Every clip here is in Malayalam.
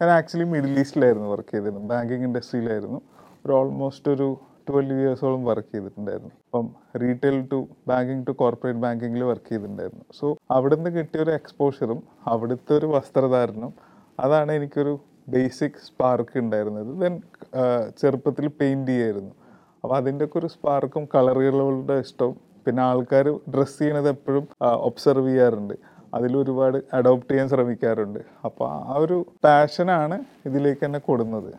ഞാൻ ആക്ച്വലി മിഡിൽ ഈസ്റ്റിലായിരുന്നു വർക്ക് ചെയ്തിരുന്നത്. ബാങ്കിങ് ഇൻഡസ്ട്രിയിലായിരുന്നു ഒരു ഓൾമോസ്റ്റ് ഒരു ട്വൽവ് ഇയേഴ്സോളം വർക്ക് ചെയ്തിട്ടുണ്ടായിരുന്നു. അപ്പം retail to banking to corporate ബാങ്കിങ്ങിൽ work ചെയ്തിട്ടുണ്ടായിരുന്നു. സോ അവിടെ നിന്ന് കിട്ടിയ ഒരു എക്സ്പോഷറും അവിടുത്തെ ഒരു വസ്ത്രധാരണം അതാണ് എനിക്കൊരു ബേസിക് സ്പാർക്ക് ഉണ്ടായിരുന്നത്. ദെൻ ചെറുപ്പത്തിൽ പെയിന്റ് ചെയ്യായിരുന്നു. അപ്പോൾ അതിന്റെ ഒക്കെ ഒരു സ്പാർക്കും കളറുകളുടെ ഇഷ്ടവും പിന്നെ ആൾക്കാർ ഡ്രസ്സ് ചെയ്യണത് എപ്പോഴും ഒബ്സർവ് ചെയ്യാറുണ്ട്. അതിൽ ഒരുപാട് അഡോപ്റ്റ് ചെയ്യാൻ ശ്രമിക്കാറുണ്ട്. അപ്പോൾ ആ ഒരു പാഷനാണ് ഇതിലേക്ക് എന്നെ കൊടുന്നത്.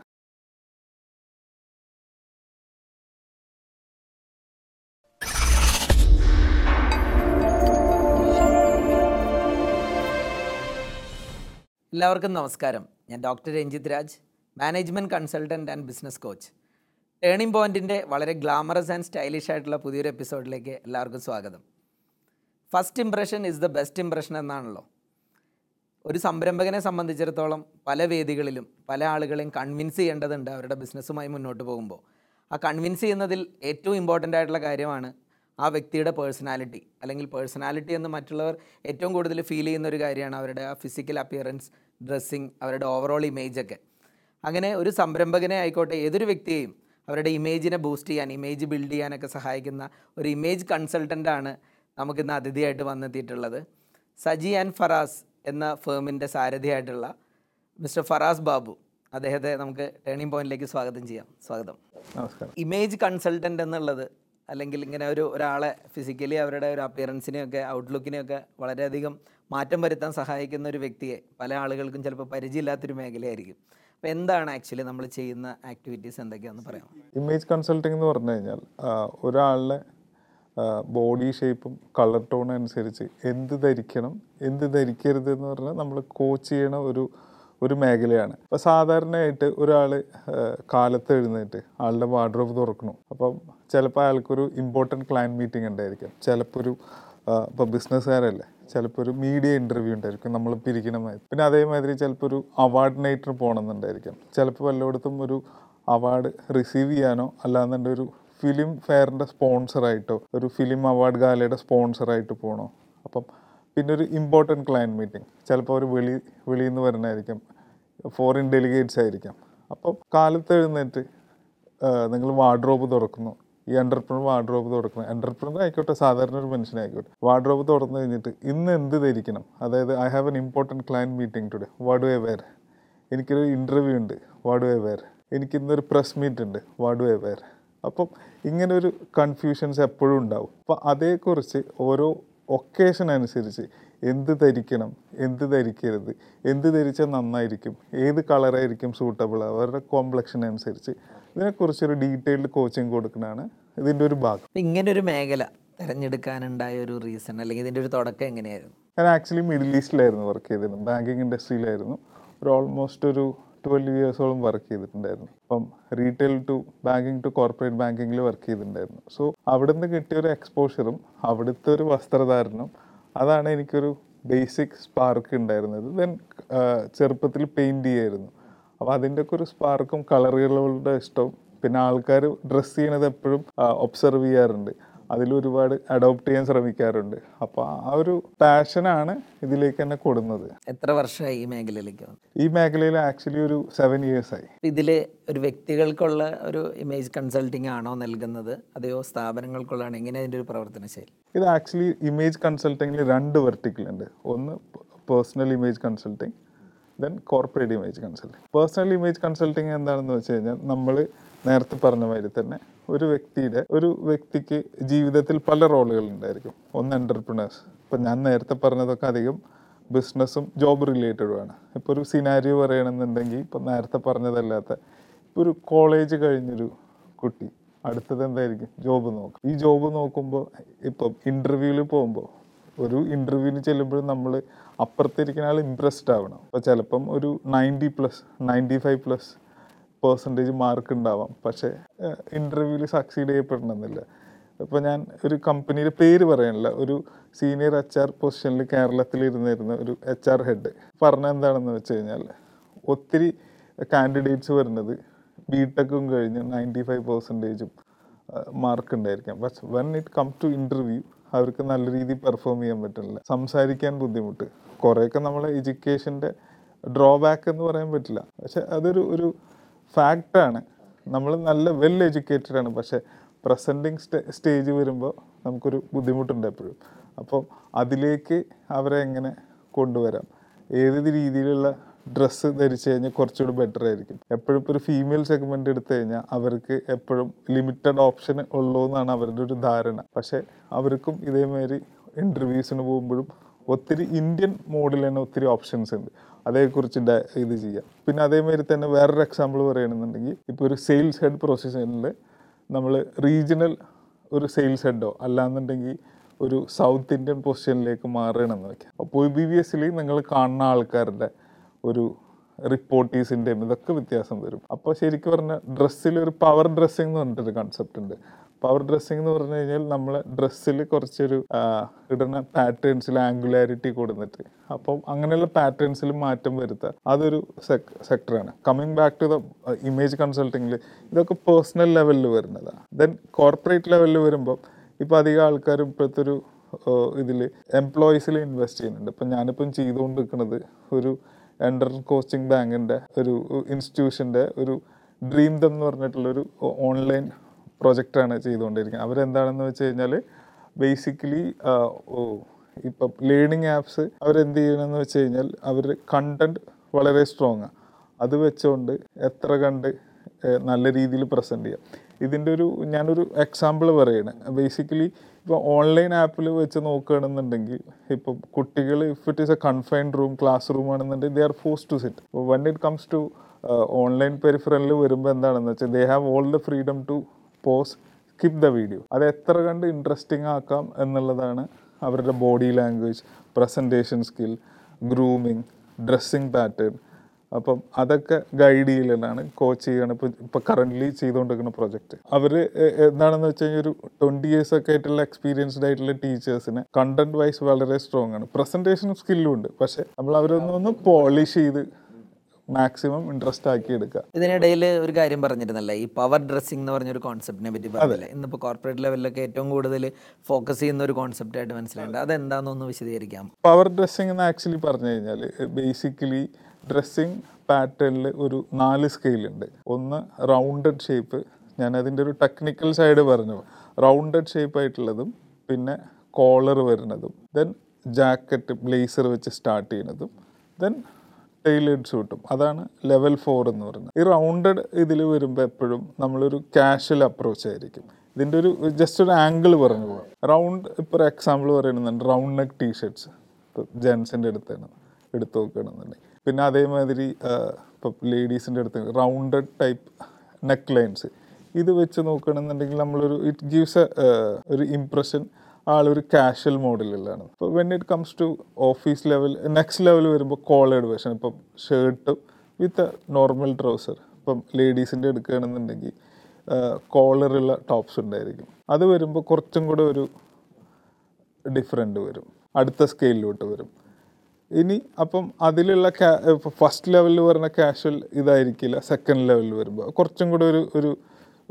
എല്ലാവർക്കും നമസ്കാരം. ഞാൻ doctor Ranjith Raj management consultant and business coach turning പോയിന്റിന്റെ വളരെ ഗ്ലാമറസ് ആൻഡ് സ്റ്റൈലിഷ് ആയിട്ടുള്ള പുതിയൊരു എപ്പിസോഡിലേക്ക് എല്ലാവർക്കും സ്വാഗതം. First impression is the best impression എന്നാണല്ലോ. ഒരു സംരംഭകനെ സംബന്ധിച്ചിടത്തോളം പല വേദികളിലും പല ആളുകളെയും കൺവിൻസ് ചെയ്യേണ്ടതുണ്ട് അവരുടെ ബിസിനസ്സുമായി മുന്നോട്ട് പോകുമ്പോൾ. ആ കൺവിൻസ് ചെയ്യുന്നതിൽ ഏറ്റവും ഇമ്പോർട്ടന്റ് ആയിട്ടുള്ള കാര്യമാണ് ആ വ്യക്തിയുടെ പേഴ്സണാലിറ്റി അല്ലെങ്കിൽ പേഴ്സണാലിറ്റി എന്ന് മറ്റുള്ളവർ ഏറ്റവും കൂടുതൽ ഫീൽ ചെയ്യുന്ന ഒരു കാര്യമാണ് അവരുടെ ആ ഫിസിക്കൽ അപ്പിയറൻസ് ഡ്രസ്സിങ് അവരുടെ ഓവറോൾ ഇമേജൊക്കെ അങ്ങനെ ഒരു സംരംഭകനെ ആയിക്കോട്ടെ ഏതൊരു വ്യക്തിയെയും അവരുടെ ഇമേജിനെ ബൂസ്റ്റ് ചെയ്യാൻ ഇമേജ് ബിൽഡ് ചെയ്യാനൊക്കെ സഹായിക്കുന്ന ഒരു ഇമേജ് കൺസൾട്ടന്റാണ് നമുക്കിന്ന് അതിഥിയായിട്ട് വന്നെത്തിയിട്ടുള്ളത് സജി ആൻഡ് ഫറാസ് എന്ന ഫേമിന്റെ സാരഥിയായിട്ടുള്ള മിസ്റ്റർ ഫറാസ് ബാബു. അദ്ദേഹത്തെ നമുക്ക് ടേണിംഗ് പോയിന്റിലേക്ക് സ്വാഗതം ചെയ്യാം. സ്വാഗതം. നമസ്കാരം. ഇമേജ് കൺസൾട്ടന്റ് എന്നുള്ളത് അല്ലെങ്കിൽ ഇങ്ങനെ ഒരു ഒരാളെ ഫിസിക്കലി അവരുടെ ഒരു അപ്പിയറൻസിനെയൊക്കെ ഔട്ട്ലുക്കിനെയൊക്കെ വളരെയധികം മാറ്റം വരുത്താൻ സഹായിക്കുന്ന ഒരു വ്യക്തിയെ പല ആളുകൾക്കും ചിലപ്പോൾ പരിചയമില്ലാത്തൊരു മേഖലയായിരിക്കും. അപ്പോൾ എന്താണ് ആക്ച്വലി നമ്മൾ ചെയ്യുന്ന ആക്ടിവിറ്റീസ് എന്തൊക്കെയാണെന്ന് പറയാം ഇമേജ് കൺസൾട്ടിംഗ് എന്ന് പറഞ്ഞു കഴിഞ്ഞാൽ ഒരാളുടെ ബോഡി ഷേപ്പും കളർ ടോണും അനുസരിച്ച് എന്ത് ധരിക്കണം എന്ത് ധരിക്കരുത് എന്ന് പറഞ്ഞാൽ നമ്മൾ കോച്ച് ചെയ്യണ ഒരു ഒരു മേഖലയാണ്. അപ്പോൾ സാധാരണയായിട്ട് ഒരാൾ കാലത്ത് എഴുന്നേറ്റ് ആളുടെ വാർഡ്രോബ് തുറക്കണം അപ്പം ചിലപ്പോൾ അയാൾക്കൊരു ഇമ്പോർട്ടന്റ് ക്ലയന്റ് മീറ്റിംഗ് ഉണ്ടായിരിക്കും. ചിലപ്പോൾ ഒരു ഇപ്പോൾ ബിസിനസ്സുകാരല്ലേ ചിലപ്പോൾ ഒരു മീഡിയ ഇന്റർവ്യൂ ഉണ്ടായിരിക്കും. നമ്മൾ പിരിക്കണമായി പിന്നെ അതേമാതിരി ചിലപ്പോൾ ഒരു അവാർഡ് നൈറ്റിന് പോകണമെന്നുണ്ടായിരിക്കും. ചിലപ്പോൾ വല്ലയിടത്തും ഒരു അവാർഡ് റിസീവ് ചെയ്യാനോ അല്ലാന്നുണ്ടെങ്കിൽ ഒരു ഫിലിം ഫെയറിന്റെ സ്പോൺസറായിട്ടോ ഒരു ഫിലിം അവാർഡ് ഗാലയുടെ സ്പോൺസറായിട്ട് പോകണോ അപ്പം പിന്നെ ഒരു ഇമ്പോർട്ടന്റ് ക്ലയന്റ് മീറ്റിംഗ്. ചിലപ്പോൾ ഒരു വെളി വെളിയിൽ നിന്ന് വരുന്നതായിരിക്കും ഫോറിൻ ഡെലിഗേറ്റ്സ് ആയിരിക്കാം. അപ്പം കാലത്ത് എഴുന്നേറ്റ് നിങ്ങൾ വാർഡ്രോബ് തുറക്കുന്നു. ഈ എന്റർപ്രണർ വാർഡ്രോബ് തുറക്കണം എന്റർപ്രണർ ആയിക്കോട്ടെ സാധാരണ ഒരു മനുഷ്യനായിക്കോട്ടെ വാർഡ്രോബ് തുറന്നു കഴിഞ്ഞിട്ട് ഇന്ന് എന്ത് ധരിക്കണം? അതായത് I have an important client meeting today what do wear എനിക്കൊരു ഇന്റർവ്യൂ ഉണ്ട്. വാട്ട് വേ വേർ വെയർ എനിക്ക് ഇന്നൊരു പ്രസ് മീറ്റ് ഉണ്ട്. വാട്ട് വേ വേർ അപ്പം ഇങ്ങനെ ഒരു കൺഫ്യൂഷൻസ് എപ്പോഴും ഉണ്ടാവും. അപ്പോൾ അതേക്കുറിച്ച് ഓരോ ഒക്കേഷൻ അനുസരിച്ച് എന്ത് ധരിക്കണം എന്ത് ധരിക്കരുത് എന്ത് ധരിച്ചാൽ നന്നായിരിക്കും ഏത് കളറായിരിക്കും സൂട്ടബിൾ അവരുടെ കോംപ്ലക്ഷൻ അനുസരിച്ച് ഇതിനെക്കുറിച്ചൊരു ഡീറ്റെയിൽഡ് കോച്ചിങ് കൊടുക്കുന്നതാണ് ഇതിന്റെ ഒരു ഭാഗം. ഇങ്ങനെ ഒരു മേഖല തിരഞ്ഞെടുക്കാനുണ്ടായ ഒരു റീസൺ അല്ലെങ്കിൽ ഇതിന്റെ ഒരു തുടക്കം എങ്ങനെയായിരുന്നു? ഞാൻ ആക്ച്വലി മിഡിൽ ഈസ്റ്റിലായിരുന്നു വർക്ക് ചെയ്തിരുന്നത്. ബാങ്കിങ് ഇൻഡസ്ട്രിയിലായിരുന്നു ഒരു ഓൾമോസ്റ്റ് ഒരു ട്വൽവ് ഇയേഴ്സോളം വർക്ക് ചെയ്തിട്ടുണ്ടായിരുന്നു. അപ്പം retail to banking to corporate ബാങ്കിങ്ങിൽ work ചെയ്തിട്ടുണ്ടായിരുന്നു. സോ അവിടെ നിന്ന് കിട്ടിയ ഒരു എക്സ്പോഷറും അവിടുത്തെ ഒരു വസ്ത്രധാരണം അതാണ് എനിക്കൊരു ബേസിക് സ്പാർക്ക് ഉണ്ടായിരുന്നത്. ദെൻ ചെറുപ്പത്തിൽ പെയിന്റ് ചെയ്യായിരുന്നു. അപ്പോൾ അതിന്റെ ഒക്കെ ഒരു സ്പാർക്കും കളറുകളുടെ ഇഷ്ടവും പിന്നെ ആൾക്കാർ ഡ്രസ്സ് ചെയ്യണത് എപ്പോഴും ഒബ്സർവ് ചെയ്യാറുണ്ട്. അതിൽ ഒരുപാട് അഡോപ്റ്റ് ചെയ്യാൻ ശ്രമിക്കാറുണ്ട്. അപ്പോൾ ആ ഒരു പാഷനാണ് ഇതിലേക്ക് എന്നെ കൊടുക്കുന്നത് എത്ര വർഷമായി ഈ മേഖലയിലേക്ക് ഈ മേഖലയിൽ ആക്ച്വലി ഒരു സെവൻ ഇയേഴ്സായി ഇതിൽ ഒരു വ്യക്തികൾക്കുള്ള ഒരു ഇമേജ് കൺസൾട്ടിംഗ് ആണോ നൽകുന്നത്? അതെയോ സ്ഥാപനങ്ങൾക്കുള്ളതാണ്? എങ്ങനെ അതിന്റെ ഒരു പ്രവർത്തന ശൈലി? ഇത് ആക്ച്വലി ഇമേജ് കൺസൾട്ടിങ്ങിൽ രണ്ട് വെർട്ടിക്കൽ ഉണ്ട്. ഒന്ന് personal image consulting then corporate image consulting personal image consulting എന്താണെന്ന് വെച്ച് കഴിഞ്ഞാൽ നമ്മൾ നേരത്തെ പറഞ്ഞ മാതിരി തന്നെ ഒരു വ്യക്തിയുടെ ഒരു വ്യക്തിക്ക് ജീവിതത്തിൽ പല റോളുകൾ ഉണ്ടായിരിക്കും. ഒന്ന് എന്റർപ്രണേഴ്സ് ഇപ്പം ഞാൻ നേരത്തെ പറഞ്ഞതൊക്കെ അധികം ബിസിനസ്സും ജോബ് റിലേറ്റഡുമാണ് ഇപ്പോൾ ഒരു സിനാരിയോ പറയണമെന്നുണ്ടെങ്കിൽ ഇപ്പം നേരത്തെ പറഞ്ഞതല്ലാത്ത ഇപ്പോൾ ഒരു കോളേജ് കഴിഞ്ഞൊരു കുട്ടി അടുത്തത് എന്തായിരിക്കും? ജോബ് നോക്കും. ഈ ജോബ് നോക്കുമ്പോൾ ഇപ്പം ഇന്റർവ്യൂവിൽ പോകുമ്പോൾ ഒരു ഇന്റർവ്യൂവിന് ചെല്ലുമ്പോഴും നമ്മൾ അപ്പുറത്തിരിക്കുന്ന ആൾ ഇമ്പ്രസ്ഡ് ആവണം. അപ്പോൾ ചിലപ്പം ഒരു ninety plus ninety five plus percentage mark ഉണ്ടാവാം. പക്ഷേ ഇന്റർവ്യൂവിൽ സക്സീഡ് ചെയ്യപ്പെടണമെന്നില്ല. ഇപ്പോൾ ഞാൻ ഒരു കമ്പനിയുടെ പേര് പറയാനില്ല. ഒരു സീനിയർ എച്ച് ആർ പൊസിഷനിൽ കേരളത്തിൽ ഇരുന്നിരുന്ന ഒരു എച്ച് ആർ ഹെഡ് പറഞ്ഞ എന്താണെന്ന് വെച്ച് കഴിഞ്ഞാൽ ഒത്തിരി കാൻഡിഡേറ്റ്സ് വരുന്നത് ബിടെക്കും കഴിഞ്ഞ് നയന്റി ഫൈവ് പെർസെന്റേജും മാർക്ക് ഉണ്ടായിരിക്കാം. പക്ഷെ when it come to interview അവർക്ക് നല്ല രീതിയിൽ പെർഫോം ചെയ്യാൻ പറ്റില്ല. സംസാരിക്കാൻ ബുദ്ധിമുട്ട്. കുറേയൊക്കെ നമ്മളെ എഡ്യൂക്കേഷന്റെ ഡ്രോബാക്ക് എന്ന് പറയാൻ പറ്റില്ല. പക്ഷെ അതൊരു ഒരു ഫാക്റ്റാണ് നമ്മൾ നല്ല വെൽ എഡ്യൂക്കേറ്റഡ് ആണ്. പക്ഷേ പ്രസന്റിങ് സ്റ്റേജ് വരുമ്പോൾ നമുക്കൊരു ബുദ്ധിമുട്ടുണ്ട് എപ്പോഴും. അപ്പം അതിലേക്ക് അവരെ എങ്ങനെ കൊണ്ടുവരാം? ഏത് രീതിയിലുള്ള ഡ്രസ്സ് ധരിച്ചു കഴിഞ്ഞാൽ കുറച്ചുകൂടി ബെറ്റർ ആയിരിക്കും. എപ്പോഴും ഇപ്പോൾ ഒരു ഫീമെയിൽ സെഗ്മെന്റ് എടുത്തു കഴിഞ്ഞാൽ അവർക്ക് എപ്പോഴും ലിമിറ്റഡ് ഓപ്ഷൻ ഉള്ളൂ എന്നാണ് അവരുടെ ഒരു ധാരണ. പക്ഷേ അവർക്കും ഇതേമാതിരി ഇന്റർവ്യൂസിന് പോകുമ്പോഴും ഒത്തിരി ഇന്ത്യൻ മോഡിൽ തന്നെ ഒത്തിരി ഓപ്ഷൻസ് ഉണ്ട്. അതേക്കുറിച്ച് ഡ- ഇത് ചെയ്യാം. പിന്നെ അതേമാതിരി തന്നെ വേറൊരു എക്സാമ്പിൾ പറയുകയാണെന്നുണ്ടെങ്കിൽ ഇപ്പോൾ ഒരു സെയിൽസ് ഹെഡ് പ്രൊസിഷനിൽ നമ്മൾ റീജിയണൽ ഒരു സെയിൽസ് ഹെഡോ അല്ലാന്നുണ്ടെങ്കിൽ ഒരു സൗത്ത് ഇന്ത്യൻ പൊസിഷനിലേക്ക് മാറുകയാണെന്ന് വയ്ക്കാം അപ്പോൾ ബി ബി എസിൽ നിങ്ങൾ കാണുന്ന ആൾക്കാരുടെ ഒരു റിപ്പോർട്ടീസിന്റെയും ഇതൊക്കെ വ്യത്യാസം വരും. അപ്പോൾ ശരിക്കും പറഞ്ഞാൽ ഡ്രസ്സിൽ ഒരു പവർ ഡ്രസ്സിംഗ് എന്ന് പറഞ്ഞിട്ടൊരു കൺസെപ്റ്റ് ഉണ്ട്. പവർ ഡ്രസ്സിംഗ് എന്ന് പറഞ്ഞു കഴിഞ്ഞാൽ നമ്മൾ ഡ്രസ്സിൽ കുറച്ചൊരു ഇടുന്ന പാറ്റേൺസിൽ ആംഗുലാരിറ്റി കൊടുത്തിട്ട് അപ്പം അങ്ങനെയുള്ള പാറ്റേൺസിൽ മാറ്റം വരുത്തുക അതൊരു സെക്ടറാണ് coming back to the image കൺസൾട്ടിങ്ങിൽ ഇതൊക്കെ പേഴ്സണൽ ലെവലിൽ വരുന്നതാണ് ദെൻ കോർപ്പറേറ്റ് ലെവലിൽ വരുമ്പോൾ ഇപ്പോൾ അധികം ആൾക്കാരും ഇപ്പോഴത്തെ ഒരു ഇതിൽ എംപ്ലോയീസിൽ ഇൻവെസ്റ്റ് ചെയ്യുന്നുണ്ട്. ഇപ്പം ഞാനിപ്പം ചെയ്തുകൊണ്ടിരിക്കുന്നത് ഒരു എൻഡർ കോച്ചിങ് ബാങ്കിന്റെ ഒരു ഇൻസ്റ്റിറ്റ്യൂഷന്റെ ഒരു ഡ്രീം ദം എന്ന് പറഞ്ഞിട്ടുള്ളൊരു ഓൺലൈൻ പ്രൊജക്റ്റാണ് ചെയ്തുകൊണ്ടിരിക്കുന്നത്. അവരെന്താണെന്ന് വെച്ച് കഴിഞ്ഞാൽ ബേസിക്കലി ഇപ്പം ലേണിംഗ് ആപ്സ് അവരെന്ത് ചെയ്യണമെന്ന് വെച്ച് കഴിഞ്ഞാൽ അവർ കണ്ടന്റ് വളരെ സ്ട്രോങ് ആണ് അത് വെച്ചുകൊണ്ട് എത്ര കണ്ട് നല്ല രീതിയിൽ പ്രസന്റ് ചെയ്യാം. ഇതിന്റെ ഒരു ഞാനൊരു എക്സാമ്പിൾ പറയണേ. ബേസിക്കലി ഇപ്പോൾ ഓൺലൈൻ ആപ്പിൽ വെച്ച് നോക്കുകയാണെന്നുണ്ടെങ്കിൽ ഇപ്പം കുട്ടികൾ if it is a confined room class room ആണെന്നുണ്ടെങ്കിൽ they are force to sit when it comes to online പെരിഫറലിൽ വരുമ്പോൾ എന്താണെന്ന് വെച്ചാൽ they have all the freedom to pause skip the video അത് എത്ര കണ്ട് ഇൻട്രസ്റ്റിംഗ് ആക്കാം എന്നുള്ളതാണ് അവരുടെ body language presentation skill grooming dressing pattern അപ്പം അതൊക്കെ ഗൈഡ് ചെയ്യലാണ് കോച്ച് ചെയ്യണം ഇപ്പോൾ ഇപ്പോൾ കറന്റ്ലി ചെയ്തുകൊണ്ടിരിക്കുന്ന പ്രൊജക്റ്റ് അവർ എന്താണെന്ന് വെച്ച് കഴിഞ്ഞാൽ ഒരു ട്വന്റി ഇയേഴ്സ് ഒക്കെ ആയിട്ടുള്ള എക്സ്പീരിയൻസ്ഡ് ആയിട്ടുള്ള ടീച്ചേഴ്സിന് കണ്ടന്റ് വൈസ് വളരെ സ്ട്രോങ് ആണ്. പ്രസന്റേഷൻ സ്കില്ലും ഉണ്ട്. പക്ഷേ നമ്മൾ അവരൊന്നൊന്ന് പോളിഷ് ചെയ്ത് മാക്സിമം ഇൻട്രസ്റ്റ് ആക്കി എടുക്കുക. ഇതിനിടയിൽ ഒരു കാര്യം പറഞ്ഞിരുന്നല്ലേ ഈ പവർ ഡ്രസ്സിംഗ് എന്ന് പറഞ്ഞൊരു കോൺസെപ്റ്റിനെ പറ്റി പറഞ്ഞില്ലേ? ഇന്നിപ്പോൾ കോർപ്പറേറ്റ് ലെവലിലൊക്കെ ഏറ്റവും കൂടുതൽ ഫോക്കസ് ചെയ്യുന്ന ഒരു കോൺസെപ്റ്റ് ആയിട്ട് മനസ്സിലായിട്ട് അതെന്താണെന്നൊന്ന് വിശദീകരിക്കാം. പവർ ഡ്രസ്സിംഗ് എന്ന് ആക്ച്വലി പറഞ്ഞു കഴിഞ്ഞാൽ ബേസിക്കലി ഡ്രസ്സിംഗ് പാറ്റേണിൽ ഒരു നാല് സ്കെയിലുണ്ട് ഒന്ന് റൗണ്ടഡ് ഷേപ്പ് ഞാൻ അതിന്റെ ഒരു ടെക്നിക്കൽ സൈഡ് പറഞ്ഞു. റൗണ്ടഡ് ഷേപ്പ് ആയിട്ടുള്ളതും പിന്നെ കോളർ വരുന്നതും ദെൻ ജാക്കറ്റ് ബ്ലേസർ വെച്ച് സ്റ്റാർട്ട് ചെയ്യുന്നതും ദെൻ ടൈലേഡ് കിട്ടും. അതാണ് ലെവൽ ഫോർ എന്ന് പറയുന്നത്. ഈ റൗണ്ടഡ് ഇതിൽ വരുമ്പോൾ എപ്പോഴും നമ്മളൊരു കാഷ്വൽ അപ്രോച്ച് ആയിരിക്കും. ഇതിന്റെ ഒരു ജസ്റ്റ് ഒരു ആംഗിൾ പറഞ്ഞു പോകാം റൗണ്ട് ഇപ്പോൾ ഒരു എക്സാമ്പിൾ പറയുന്നുണ്ട്. റൗണ്ട് നെക്ക് ടീഷർട്സ് ഇപ്പോൾ ജെൻസിന്റെ അടുത്താണ്. എടുത്ത് നോക്കുകയാണെന്നുണ്ടെങ്കിൽ. പിന്നെ അതേമാതിരി ഇപ്പോൾ ലേഡീസിന്റെ അടുത്ത് റൗണ്ടഡ് ടൈപ്പ് നെക്ക് ലൈൻസ് ഇത് വെച്ച് നോക്കുകയാണെന്നുണ്ടെങ്കിൽ നമ്മളൊരു ഇറ്റ് ഗീവ്സ് എ ഒരു ഇംപ്രഷൻ ആളൊരു കാഷ്വൽ മോഡലിലാണ് ഇപ്പോൾ when it comes to office level next level വരുമ്പോൾ കോളേഡ് വേർഷൻ ഇപ്പം ഷർട്ട് വിത്ത് നോർമൽ ട്രൗസർ ഇപ്പം ലേഡീസിന്റെ എടുക്കുകയാണെന്നുണ്ടെങ്കിൽ കോളറുള്ള ടോപ്സ് ഉണ്ടായിരിക്കും. അത് വരുമ്പോൾ കുറച്ചും കൂടെ ഒരു ഡിഫറെന്റ് വരും. അടുത്ത സ്കെയിലിലോട്ട് വരും. ഇനി അപ്പം അതിലുള്ള ഫസ്റ്റ് ലെവലിൽ വരുന്ന കാഷ്വൽ ഇതായിരിക്കില്ല. സെക്കൻഡ് ലെവലിൽ വരുമ്പോൾ കുറച്ചും കൂടെ ഒരു ഒരു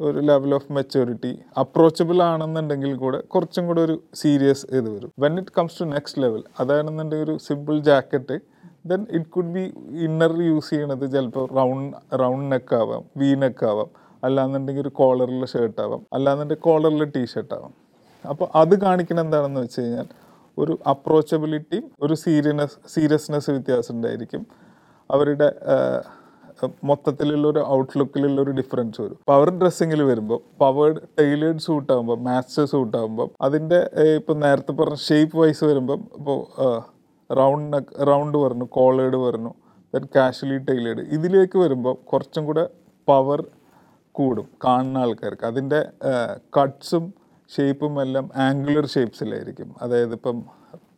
ഒരു ലെവൽ ഓഫ് മെച്ചൂരിറ്റി അപ്രോച്ചബിൾ ആണെന്നുണ്ടെങ്കിൽ കൂടെ കുറച്ചും കൂടെ ഒരു സീരിയസ് ഇത് വരും. When it comes to next level അതാണെന്നുണ്ടെങ്കിൽ ഒരു simple jacket then it could be inner use ചെയ്യണത് ചിലപ്പോൾ റൗണ്ട് റൗണ്ട് നെക്ക് ആവാം വി നെക്ക് ആവാം അല്ലാന്നുണ്ടെങ്കിൽ ഒരു കോളറിലെ ഷർട്ട് ആവാം അല്ലാന്നുണ്ടെങ്കിൽ കോളറിലെ ടീഷർട്ട് ആവാം. അപ്പോൾ അത് കാണിക്കണം എന്താണെന്ന് വെച്ച് കഴിഞ്ഞാൽ ഒരു അപ്രോച്ചബിലിറ്റിയും ഒരു സീരിയസ് സീരിയസ്നെസ് വ്യത്യാസം ഉണ്ടായിരിക്കും. അവരുടെ മൊത്തത്തിലുള്ള ഒരു ഔട്ട്ലുക്കിലുള്ള ഒരു ഡിഫറൻസ് വരും. പവർ ഡ്രസ്സിങ്ങിൽ വരുമ്പോൾ പവേർഡ് ടൈലേഡ് സൂട്ട് ആകുമ്പോൾ മാച്ച് സൂട്ട് ആകുമ്പോൾ അതിന്റെ ഇപ്പം നേരത്തെ പറഞ്ഞ ഷേപ്പ് വൈസ് വരുമ്പം ഇപ്പോൾ റൗണ്ട് നെക്ക് റൗണ്ട് പറഞ്ഞു കോളേഡ് പറഞ്ഞു ദെൻ കാഷ്വലി ടൈലേഡ് ഇതിലേക്ക് വരുമ്പോൾ കുറച്ചും കൂടെ പവർ കൂടും കാണുന്ന ആൾക്കാർക്ക്. അതിന്റെ കട്ട്സും ഷേപ്പും എല്ലാം ആംഗുലർ ഷേപ്സിലായിരിക്കും അതായത് ഇപ്പം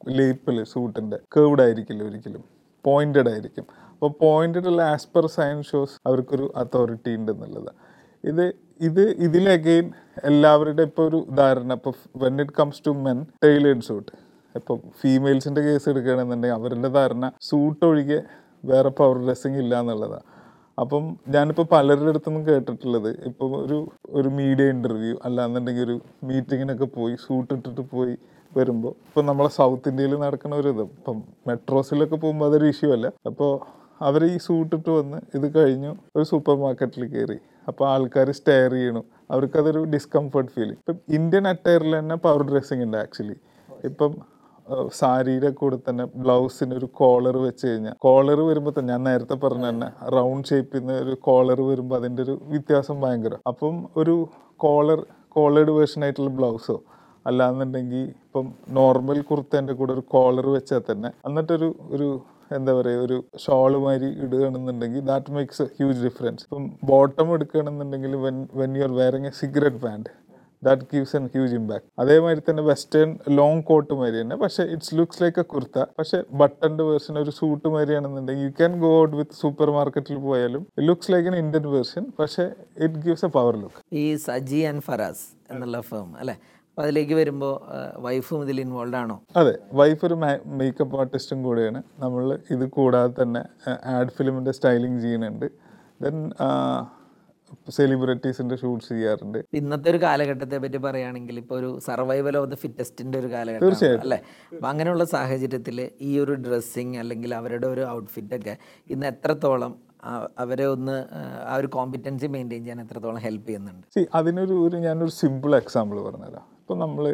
ലേപ്പിൽ സൂട്ടിന്റെ കേവ്ഡ് ആയിരിക്കില്ല ഒരിക്കലും പോയിന്റഡ് ആയിരിക്കും. അപ്പോൾ pointed as per science shoes അവർക്കൊരു അതോറിറ്റി ഉണ്ട് എന്നുള്ളത് ഇത് ഇത് ഇതിൽ അഗെയിൻ എല്ലാവരുടെ ഇപ്പോൾ ഒരു ധാരണ. ഇപ്പോൾ when it comes to men tailored suit ഇപ്പോൾ ഫീമെയിൽസിന്റെ കേസ് എടുക്കുകയാണെന്നുണ്ടെങ്കിൽ അവരുടെ ധാരണ സൂട്ട് ഒഴികെ വേറെ പവർ ഡ്രസ്സിങ് ഇല്ല എന്നുള്ളതാണ് അപ്പം ഞാനിപ്പോൾ പലരുടെ അടുത്തൊന്നും കേട്ടിട്ടുള്ളത് ഇപ്പോൾ ഒരു ഒരു മീഡിയ ഇന്റർവ്യൂ അല്ലാന്നുണ്ടെങ്കിൽ ഒരു മീറ്റിങ്ങിനൊക്കെ പോയി സൂട്ട് ഇട്ടിട്ട് പോയി വരുമ്പോൾ ഇപ്പം നമ്മളെ സൗത്ത് ഇന്ത്യയിൽ നടക്കുന്ന ഒരു ഇത്. ഇപ്പം മെട്രോസിലൊക്കെ പോകുമ്പോൾ അതൊരു ഇഷ്യൂ അല്ല. അപ്പോൾ അവർ ഈ സൂട്ടിട്ട് വന്ന് ഇത് കഴിഞ്ഞു ഒരു സൂപ്പർ മാർക്കറ്റിൽ കയറി അപ്പോൾ ആൾക്കാർ സ്റ്റെയർ ചെയ്യണു. അവർക്കതൊരു ഡിസ്കംഫർട്ട് ഫീൽ ഇപ്പം ഇന്ത്യൻ അറ്റയറിൽ തന്നെ പവർ ഡ്രസ്സിങ് ഉണ്ട് ആക്ച്വലി ഇപ്പം സാരിയുടെ കൂടെ തന്നെ ബ്ലൗസിന് ഒരു കോളർ വെച്ച് കഴിഞ്ഞാൽ കോളർ വരുമ്പോൾ തന്നെ ഞാൻ നേരത്തെ പറഞ്ഞ തന്നെ റൗണ്ട് ഷേപ്പിൽ നിന്ന് ഒരു കോളർ വരുമ്പോൾ അതിന്റെ ഒരു വ്യത്യാസം ഭയങ്കര. അപ്പം ഒരു കോളർ കോളേഡ് വേർഷൻ ആയിട്ടുള്ള ബ്ലൗസോ അല്ലാന്നുണ്ടെങ്കിൽ ഇപ്പം നോർമൽ കുർത്തേന്റെ കൂടെ ഒരു കോളർ വെച്ചാൽ തന്നെ എന്നിട്ടൊരു ഒരു എന്താ പറയുക ഒരു ഷോൾ മാതിരി ഇടുകയാണെന്നുണ്ടെങ്കിൽ that makes a huge difference ഇപ്പം ബോട്ടം എടുക്കുകയാണെന്നുണ്ടെങ്കിൽ when when you are wearing a cigarette band that gives an huge impact അതേമാതിരി തന്നെ വെസ്റ്റേൺ ലോങ് കോട്ട് മാതിരി തന്നെ പക്ഷേ it's looks like a kurta പക്ഷേ ബട്ടന്റെ വേർഷൻ ഒരു suit മാതിരിയാണെന്നുണ്ടെങ്കിൽ you can go out with super മാർക്കറ്റിൽ പോയാലും looks like an Indian version പക്ഷേ it gives a power look ഈ സജി ആൻഡ് ഫറാസ് എന്നുള്ള ഫേം അല്ലേ? അതിലേക്ക് വരുമ്പോൾ വൈഫും ഇതിൽ ഇൻവോൾവ് ആണോ? അതെ വൈഫ് ഒരു മേക്കപ്പ് ആർട്ടിസ്റ്റും കൂടെയാണ്. നമ്മൾ ഇത് കൂടാതെ തന്നെ ആഡ് ഫിലിമിന്റെ സ്റ്റൈലിംഗ് ചെയ്യുന്നുണ്ട്. ദെൻ സെലിബ്രിറ്റീസിന്റെ ഷൂട്ട്സ് ചെയ്യാറുണ്ട്. ഇന്നത്തെ ഒരു കാലഘട്ടത്തെ പറ്റി പറയുകയാണെങ്കിൽ ഇപ്പോൾ ഒരു സർവൈവൽ ഓഫ് ദ ഫിറ്റസ്റ്റിന്റെ ഒരു കാലഘട്ടം അല്ലേ? അപ്പം അങ്ങനെയുള്ള സാഹചര്യത്തിൽ ഈ ഒരു ഡ്രസ്സിങ് അല്ലെങ്കിൽ അവരുടെ ഒരു ഔട്ട്ഫിറ്റ് ഒക്കെ ഇന്ന് എത്രത്തോളം അവരെ ഒന്ന് ആ, ഒരു കോമ്പിറ്റൻസി മെയിന്റെയിൻ ചെയ്യാൻ എത്രത്തോളം ഹെൽപ്പ് ചെയ്യുന്നുണ്ട്? അതിനൊരു ഒരു ഞാനൊരു സിമ്പിൾ എക്സാമ്പിൾ പറഞ്ഞുതരാം. ഇപ്പം നമ്മൾ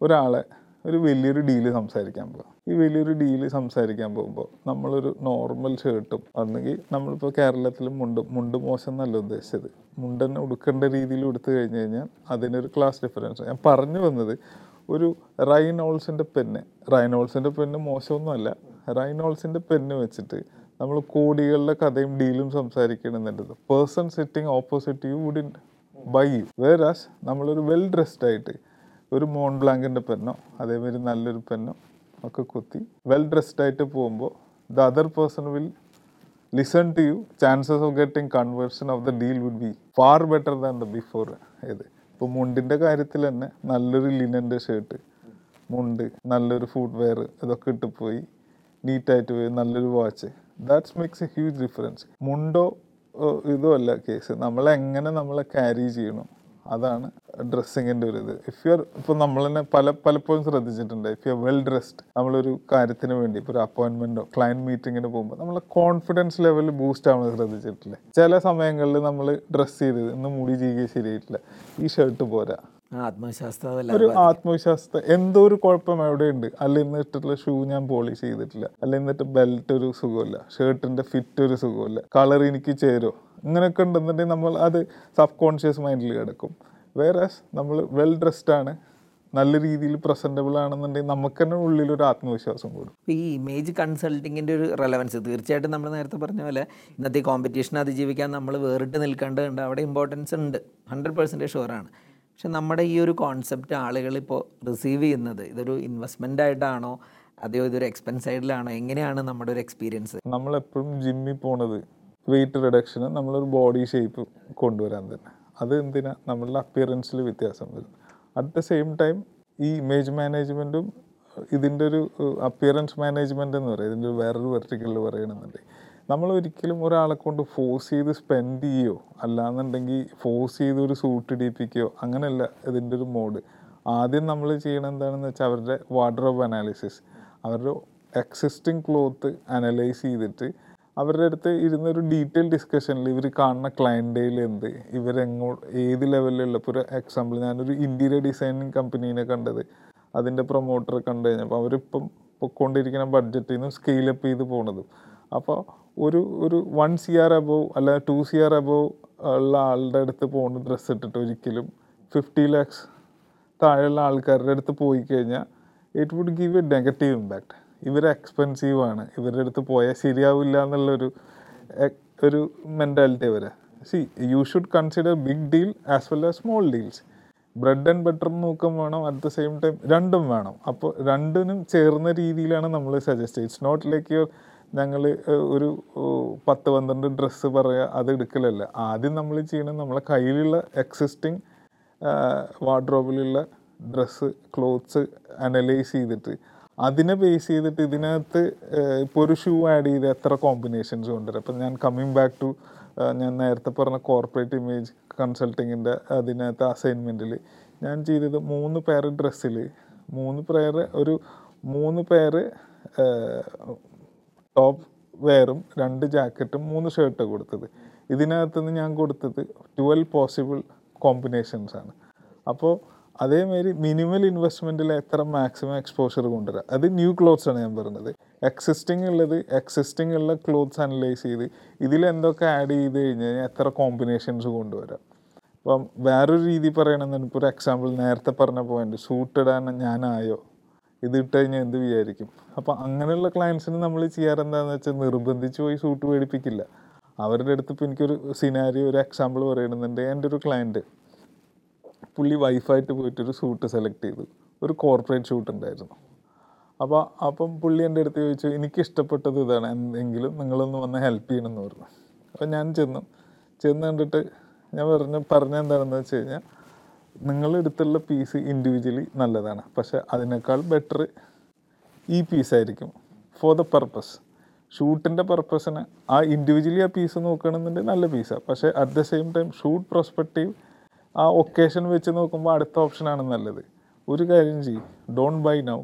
ഒരാളെ ഒരു വലിയൊരു ഡീൽ സംസാരിക്കാൻ പോകും ഈ വലിയൊരു ഡീൽ സംസാരിക്കാൻ പോകുമ്പോൾ നമ്മളൊരു നോർമൽ ഷർട്ടും അല്ലെങ്കിൽ നമ്മളിപ്പോൾ കേരളത്തിൽ മുണ്ട് മുണ്ട് മോശം എന്നല്ല ഉദ്ദേശിച്ചത്. മുണ്ടൻ ഉടുക്കേണ്ട രീതിയിൽ ഉടുത്തു കഴിഞ്ഞ് കഴിഞ്ഞാൽ അതിനൊരു ക്ലാസ് ഡിഫറൻസ് ഞാൻ പറഞ്ഞു വന്നത് ഒരു റൈനോൾസിന്റെ പെന്ന് റൈനോൾസിന്റെ പെന്ന് മോശമൊന്നുമല്ല. റൈനോൾസിന്റെ പെന്ന് വെച്ചിട്ട് നമ്മൾ കോടികളുടെ കഥയും ഡീലും സംസാരിക്കണമെന്നുണ്ടത് person sitting opposite you would buy you whereas നമ്മളൊരു വെൽ ഡ്രസ്ഡ് ആയിട്ട് ഒരു മോൺ ബ്ലാങ്കിന്റെ പെന്നോ അതേമാതിരി നല്ലൊരു പെന്നോ ഒക്കെ കുത്തി വെൽ ഡ്രസ്ഡ് ആയിട്ട് പോകുമ്പോൾ the other person will listen to you chances of getting conversion of the deal would be far better than the before ഇത് ഇപ്പോൾ മുണ്ടിന്റെ കാര്യത്തിൽ തന്നെ നല്ലൊരു ലിനന്റെ ഷർട്ട് മുണ്ട് നല്ലൊരു ഫുഡ് വെയർ ഇതൊക്കെ ഇട്ട് പോയി നീറ്റായിട്ട് പോയി നല്ലൊരു watch that's makes a huge difference മുണ്ടോ ഇതോ അല്ല കേസ് നമ്മളെങ്ങനെ നമ്മളെ ക്യാരി ചെയ്യണം? അതാണ് ഡ്രസ്സിങ്ങിന്റെ ഒരു ഇത്. ഇഫ് യു ആർ ഇപ്പോൾ നമ്മൾ തന്നെ പല പലപ്പോഴും ശ്രദ്ധിച്ചിട്ടുണ്ട്. If you are well dressed നമ്മളൊരു കാര്യത്തിന് വേണ്ടി ഇപ്പോൾ ഒരു അപ്പോയിൻമെന്റോ ക്ലയന്റ് മീറ്റിങ്ങിന് പോകുമ്പോൾ നമ്മളെ കോൺഫിഡൻസ് ലെവൽ ബൂസ്റ്റ് ആവുന്നത് ശ്രദ്ധിച്ചിട്ടില്ല? ചില സമയങ്ങളിൽ നമ്മൾ ഡ്രസ്സ് ചെയ്തത് ഇന്ന് മുടി ചെയ്യുക ശരിയായിട്ടില്ല. ഈ ഷർട്ട് പോരാ. ഒരു ആത്മവിശ്വാസത്തെ എന്തോ ഒരു കുഴപ്പം എവിടെയുണ്ട്? അല്ല ഇന്ന് ഇട്ടിട്ടുള്ള ഷൂ ഞാൻ പോളിഷ് ചെയ്തിട്ടില്ല. അല്ല എന്നിട്ട് ബെൽറ്റ് ഒരു സുഖമില്ല. ഷർട്ടിന്റെ ഫിറ്റ് ഒരു സുഖമില്ല. കളർ എനിക്ക് ചേരോ? ഇങ്ങനെയൊക്കെ ഉണ്ടെന്നുണ്ടെങ്കിൽ നമ്മൾ അത് സബ് കോൺഷ്യസ് മൈൻഡിൽ കിടക്കും. വേറെ നമ്മൾ വെൽ ഡ്രസ്ഡ് ആണ് നല്ല രീതിയിൽ പ്രസന്റബിൾ ആണെന്നുണ്ടെങ്കിൽ നമുക്ക് തന്നെ ഉള്ളിൽ ഒരു ആത്മവിശ്വാസം കൂടും. ഈ ഇമേജ് കൺസൾട്ടിങ്ങിന്റെ ഒരു റെലവൻസ് തീർച്ചയായിട്ടും നമ്മൾ നേരത്തെ പറഞ്ഞ പോലെ ഇന്നത്തെ കോമ്പറ്റീഷൻ അതിജീവിക്കാൻ നമ്മൾ വേറിട്ട് നിൽക്കേണ്ടതുണ്ട് അവിടെ ഇമ്പോർട്ടൻസ് ഉണ്ട്. ഹൺഡ്രഡ് പെർസെന്റേജ് ഷുവറാണ് പക്ഷെ നമ്മുടെ ഈ ഒരു കോൺസെപ്റ്റ് ആളുകൾ ഇപ്പോൾ റിസീവ് ചെയ്യുന്നത് ഇതൊരു ഇൻവെസ്റ്റ്മെന്റ് ആയിട്ടാണോ അതെയോ ഇതൊരു എക്സ്പെൻസ് ആയിട്ടാണോ എങ്ങനെയാണ് നമ്മുടെ ഒരു എക്സ്പീരിയൻസ് നമ്മളെപ്പോഴും ജിമ്മിൽ പോണത് വെയിറ്റ് റിഡക്ഷന് നമ്മളൊരു ബോഡി ഷേപ്പ് കൊണ്ടുവരാൻ തന്നെ. അത് എന്തിനാ നമ്മളുടെ അപ്പിയറൻസിൽ വ്യത്യാസം വരും. അറ്റ് ദ സെയിം ടൈം ഈ ഇമേജ് മാനേജ്മെന്റും ഇതിന്റെ ഒരു അപ്പിയറൻസ് മാനേജ്മെന്റ് എന്ന് പറയും. ഇതിന്റെ വേറൊരു വെർട്ടിക്കലിൽ പറയണമെന്നുണ്ടെങ്കിൽ നമ്മൾ ഒരിക്കലും ഒരാളെ കൊണ്ട് ഫോഴ്സ് ചെയ്ത് സ്പെൻഡ് ചെയ്യോ അല്ലാന്നുണ്ടെങ്കിൽ ഫോഴ്സ് ചെയ്ത് ഒരു സൂട്ട് ഇടിപ്പിക്കുകയോ അങ്ങനെയല്ല ഇതിന്റെ ഒരു മോഡ് ആദ്യം നമ്മൾ ചെയ്യണം എന്താണെന്ന് വെച്ചാൽ അവരുടെ വാർഡ്രോബ് അനാലിസിസ് അവരുടെ എക്സിസ്റ്റിംഗ് ക്ലോത്ത് അനലൈസ് ചെയ്തിട്ട് അവരുടെ അടുത്ത് ഇരുന്നൊരു ഡീറ്റെയിൽ ഡിസ്കഷനിൽ ഇവർ കാണുന്ന ക്ലയന്റേൽ എന്ത്? ഇവരെങ്ങോ ഏത് ലെവലിലുള്ള ഇപ്പോൾ ഒരു എക്സാമ്പിൾ ഞാനൊരു ഇന്റീരിയർ ഡിസൈനിങ് കമ്പനീനെ കണ്ടത്. അതിന്റെ പ്രൊമോട്ടർ കണ്ടു കഴിഞ്ഞപ്പോൾ അവരിപ്പം പൊയ്ക്കൊണ്ടിരിക്കുന്ന ബഡ്ജറ്റിൽ നിന്ന് സ്കെയിലപ്പ് ചെയ്ത് പോണതും. അപ്പോൾ ഒരു ഒരു വൺ സി ആർ അബോവ് അല്ല ടു സി ആർ അബോവ് ഉള്ള ആളുടെ അടുത്ത് പോകുന്ന ഡ്രസ്സ് ഇട്ടിട്ട് ഒരിക്കലും ഫിഫ്റ്റി ലാക്സ് താഴെയുള്ള ആൾക്കാരുടെ അടുത്ത് പോയി കഴിഞ്ഞാൽ it would give a negative impact ഇവർ എക്സ്പെൻസീവ് ആണ്. ഇവരുടെ അടുത്ത് പോയാൽ ശരിയാവില്ല എന്നുള്ളൊരു ഒരു മെന്റാലിറ്റി വരെ see you should consider big deal as well as small deals bread and butter നോക്കും വേണം അറ്റ് ദ സെയിം ടൈം രണ്ടും വേണം. അപ്പോൾ രണ്ടിനും ചേർന്ന രീതിയിലാണ് നമ്മൾ suggest it's not like your ഞങ്ങൾ ഒരു പത്ത് പന്ത്രണ്ട് ഡ്രസ്സ് പറയുക അത് എടുക്കലല്ല. ആദ്യം നമ്മൾ ചെയ്യണം നമ്മളെ കയ്യിലുള്ള എക്സിസ്റ്റിംഗ് വാർഡ്രോബിലുള്ള ഡ്രസ്സ് ക്ലോത്ത്സ് അനലൈസ് ചെയ്തിട്ട് അതിനെ ബേസ് ചെയ്തിട്ട് ഇതിനകത്ത് ഇപ്പോൾ ഒരു ഷൂ ആഡ് ചെയ്ത് എത്ര കോമ്പിനേഷൻസ് കൊണ്ടുവരും? അപ്പം ഞാൻ കമ്മിങ് ബാക്ക് ടു ഞാൻ നേരത്തെ പറഞ്ഞ കോർപ്പറേറ്റ് ഇമേജ് കൺസൾട്ടിങ്ങിന്റെ അതിനകത്ത് അസൈൻമെന്റിൽ ഞാൻ ചെയ്തത് മൂന്ന് പേർ ഡ്രസ്സിൽ മൂന്ന് പേർ ഒരു മൂന്ന് പേർ ടോപ്പ് വെയറും രണ്ട് ജാക്കറ്റും മൂന്ന് ഷർട്ട് കൊടുത്തത്. ഇതിനകത്ത് നിന്ന് ഞാൻ കൊടുത്തത് ട്വൽവ് പോസിബിൾ കോമ്പിനേഷൻസ് ആണ്. അപ്പോൾ അതേമാതിരി മിനിമൽ ഇൻവെസ്റ്റ്മെന്റിൽ എത്ര മാക്സിമം എക്സ്പോഷർ കൊണ്ടുവരാം? അത് ന്യൂ ക്ലോത്ത്സ് ആണ് ഞാൻ പറഞ്ഞത്. എക്സിസ്റ്റിംഗ് ഉള്ളത് എക്സിസ്റ്റിംഗ് ഉള്ള ക്ലോത്ത്സ് അനലൈസ് ചെയ്ത് ഇതിൽ എന്തൊക്കെ ആഡ് ചെയ്ത് കഴിഞ്ഞ് കഴിഞ്ഞാൽ എത്ര കോമ്പിനേഷൻസ് കൊണ്ടുവരാം? അപ്പം വേറൊരു രീതി പറയണമെന്ന് ഇപ്പോൾ ഒരു എക്സാമ്പിൾ നേരത്തെ പറഞ്ഞ പോയിന്റ് സൂട്ട് ഇടാൻ ഞാനായോ? ഇത് ഇട്ട് കഴിഞ്ഞാൽ എന്ത് വിചാരിക്കും? അപ്പം അങ്ങനെയുള്ള ക്ലയൻസിന് നമ്മൾ ചെയ്യാറെന്താണെന്ന് വെച്ചാൽ നിർബന്ധിച്ച് പോയി സൂട്ട് മേടിപ്പിക്കില്ല. അവരുടെ അടുത്ത് ഇപ്പോൾ എനിക്കൊരു സിനാരി ഒരു എക്സാമ്പിൾ പറയണമെന്നുണ്ട് എന്റെ ഒരു ക്ലയന്റ് പുള്ളി വൈഫായിട്ട് പോയിട്ടൊരു സൂട്ട് സെലക്ട് ചെയ്തു. ഒരു കോർപ്പറേറ്റ് ഷൂട്ട് ഉണ്ടായിരുന്നു. അപ്പോൾ അപ്പം പുള്ളി എന്റെ അടുത്ത് ചോദിച്ചു എനിക്ക് ഇഷ്ടപ്പെട്ടത് ഇതാണ്. എന്തെങ്കിലും നിങ്ങളൊന്ന് വന്ന് ഹെൽപ്പ് ചെയ്യണമെന്ന് പറഞ്ഞു. അപ്പം ഞാൻ ചെന്നു. ചെന്ന് കണ്ടിട്ട് ഞാൻ പറഞ്ഞ പറഞ്ഞ എന്താണെന്ന് വെച്ച് കഴിഞ്ഞാൽ നിങ്ങളെടുത്തുള്ള പീസ് ഇൻഡിവിജ്വലി നല്ലതാണ്. പക്ഷെ അതിനേക്കാൾ ബെറ്റർ ഈ പീസായിരിക്കും ഫോർ ദ പർപ്പസ് ഷൂട്ടിന്റെ പർപ്പസിന് ആ ഇൻഡിവിജ്വലി ആ പീസ് നോക്കണമെന്നുണ്ടെങ്കിൽ നല്ല പീസാണ് പക്ഷേ at the same time shoot prospective ആ ഒക്കേഷൻ വെച്ച് നോക്കുമ്പോൾ അടുത്ത ഓപ്ഷനാണ് നല്ലത്. ഒരു കാര്യം ചെയ്യും. ഡോൺ ബൈ നൗ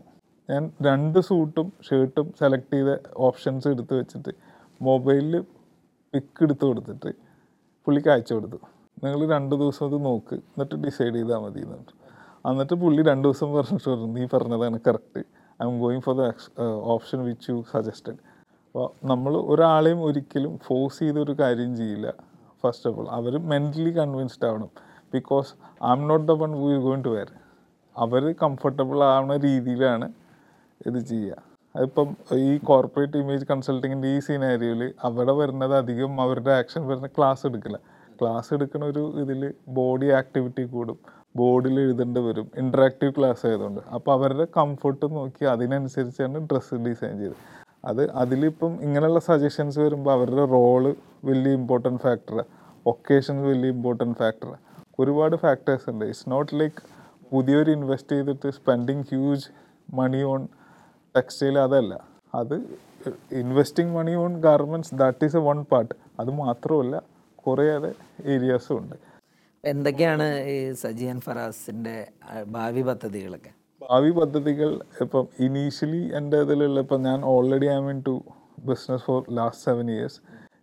ഞാൻ രണ്ട് സൂട്ടും ഷർട്ടും സെലക്ട് ചെയ്ത ഓപ്ഷൻസ് എടുത്ത് വെച്ചിട്ട് മൊബൈലിൽ പിക്ക് എടുത്ത് കൊടുത്തിട്ട് പുള്ളിക്ക് അയച്ചു കൊടുത്തു. നിങ്ങൾ രണ്ട് ദിവസം അത് നോക്ക്. എന്നിട്ട് ഡിസൈഡ് ചെയ്താൽ മതി എന്നിട്ട് എന്നിട്ട് പുള്ളി രണ്ട് ദിവസം പറഞ്ഞിട്ട് പറഞ്ഞു നീ പറഞ്ഞതാണ് correct I'm going for the option which you suggested അപ്പോൾ നമ്മൾ ഒരാളെയും ഒരിക്കലും ഫോഴ്സ് ചെയ്തൊരു കാര്യം ചെയ്യില്ല. ഫസ്റ്റ് ഓഫ് ഓൾ അവർ മെന്റലി കൺവിൻസ്ഡ് ആവണം. Because I'm not the one who is going to wear our comfortable ആവുന്ന രീതിയിലാണ് ഇത് ചെയ്യുക. അതിപ്പം ഈ കോർപ്പറേറ്റ് ഇമേജ് കൺസൾട്ടിങ്ങിന്റെ ഈ സിനാരിയോയിൽ അവിടെ വരുന്നത് അധികം അവരുടെ ആക്ഷൻ വരുന്ന ക്ലാസ് എടുക്കില്ല. ക്ലാസ് എടുക്കുന്ന ഒരു ഇതിൽ ബോഡി ആക്ടിവിറ്റി കൂടും. ബോർഡിൽ എഴുതേണ്ടി വരും. ഇൻട്രാക്റ്റീവ് ക്ലാസ് ആയതുകൊണ്ട്. അപ്പോൾ അവരുടെ കംഫർട്ട് നോക്കി അതിനനുസരിച്ചാണ് ഡ്രസ്സ് ഡിസൈൻ ചെയ്തത് അത് അതിലിപ്പം ഇങ്ങനെയുള്ള സജഷൻസ് വരുമ്പോൾ അവരുടെ റോൾ വലിയ ഇമ്പോർട്ടന്റ് ഫാക്ടറാണ് ഒക്കേഷൻസ് വലിയ ഇമ്പോർട്ടന്റ് ഫാക്ടറാണ് ഒരുപാട് ഫാക്ടേഴ്സ് ഉണ്ട്. ഇറ്റ്സ് നോട്ട് ലൈക്ക് പുതിയൊരു ഇൻവെസ്റ്റ് ചെയ്തിട്ട് spending huge money on textile അതല്ല. അത് investing money on garments that is a one part അത് മാത്രമല്ല കുറേയേറെ ഏരിയാസും ഉണ്ട്. എന്തൊക്കെയാണ് ഈ സജിയൻ ഫറാസിന്റെ ഭാവി പദ്ധതികളൊക്കെ? ഭാവി പദ്ധതികൾ ഇപ്പം ഇനീഷ്യലി എന്റെ ഇതിലുള്ള ഇപ്പം ഞാൻ already I mean to business for last seven years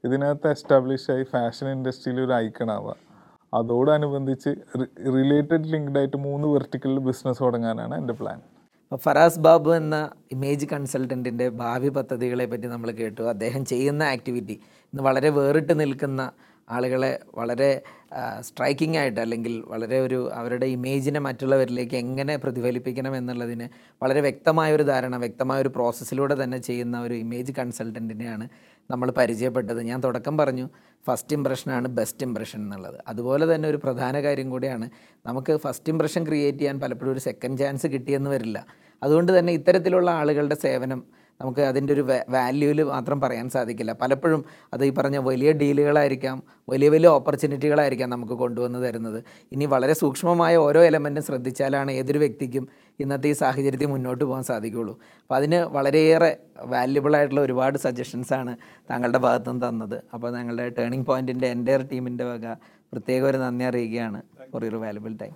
ഇതിനകത്ത് എസ്റ്റാബ്ലിഷ് ആയി ഫാഷൻ ഇൻഡസ്ട്രിയിൽ ഒരു ഐക്കണാവുക അതോടനുബന്ധിച്ച് റിലേറ്റഡ് ലിങ്ക്ഡ് ആയിട്ട് മൂന്ന് വെർട്ടിക്കൽ ബിസിനസ് തുടങ്ങാനാണ് എന്റെ പ്ലാൻ ഫറാസ് ബാബു എന്ന ഇമേജ് കൺസൾട്ടന്റിന്റെ ഭാവി പദ്ധതികളെ പറ്റി നമ്മൾ കേട്ടു. അദ്ദേഹം ചെയ്യുന്ന ആക്ടിവിറ്റി ഇന്ന് വളരെ വേറിട്ട് നിൽക്കുന്ന ആളുകളെ വളരെ സ്ട്രൈക്കിംഗ് ആയിട്ട് അല്ലെങ്കിൽ വളരെ ഒരു അവരുടെ ഇമേജിനെ മറ്റുള്ളവരിലേക്ക് എങ്ങനെ പ്രതിഫലിപ്പിക്കണം എന്നുള്ളതിന് വളരെ വ്യക്തമായൊരു ധാരണ വ്യക്തമായ ഒരു പ്രോസസ്സിലൂടെ തന്നെ ചെയ്യുന്ന ഒരു ഇമേജ് കൺസൾട്ടന്റിനെയാണ് നമ്മൾ പരിചയപ്പെട്ടത്. ഞാൻ തുടക്കം പറഞ്ഞു ഫസ്റ്റ് ഇംപ്രഷനാണ് ബെസ്റ്റ് ഇംപ്രഷൻ എന്നുള്ളത്. അതുപോലെ തന്നെ ഒരു പ്രധാന കാര്യം കൂടിയാണ് നമുക്ക് ഫസ്റ്റ് ഇംപ്രഷൻ ക്രിയേറ്റ് ചെയ്യാൻ പലപ്പോഴും ഒരു സെക്കൻഡ് ചാൻസ് കിട്ടിയെന്ന് വരില്ല. അതുകൊണ്ട് തന്നെ ഇത്തരത്തിലുള്ള ആളുകളുടെ സേവനം നമുക്ക് അതിന്റെ ഒരു വാല്യൂവിൽ മാത്രം പറയാൻ സാധിക്കില്ല. പലപ്പോഴും അത് ഈ പറഞ്ഞ വലിയ ഡീലുകളായിരിക്കാം വലിയ വലിയ ഓപ്പർച്യൂണിറ്റികളായിരിക്കാം നമുക്ക് കൊണ്ടുവന്ന് തരുന്നത്. ഇനി വളരെ സൂക്ഷ്മമായ ഓരോ എലമെന്റും ശ്രദ്ധിച്ചാലാണ് ഏതൊരു വ്യക്തിക്കും ഇന്നത്തെ ഈ സാഹചര്യത്തിൽ മുന്നോട്ട് പോകാൻ സാധിക്കുകയുള്ളൂ. അപ്പോൾ അതിന് വളരെയേറെ വാല്യുബിൾ ആയിട്ടുള്ള ഒരുപാട് സജഷൻസാണ് താങ്കളുടെ ഭാഗത്തു നിന്ന് തന്നത്. അപ്പോൾ ഞങ്ങളുടെ ടേണിംഗ് പോയിന്റിന്റെ എന്റെ ടീമിന്റെ വക പ്രത്യേക ഒരു നന്ദി അറിയിക്കുകയാണ്. Four your valuable time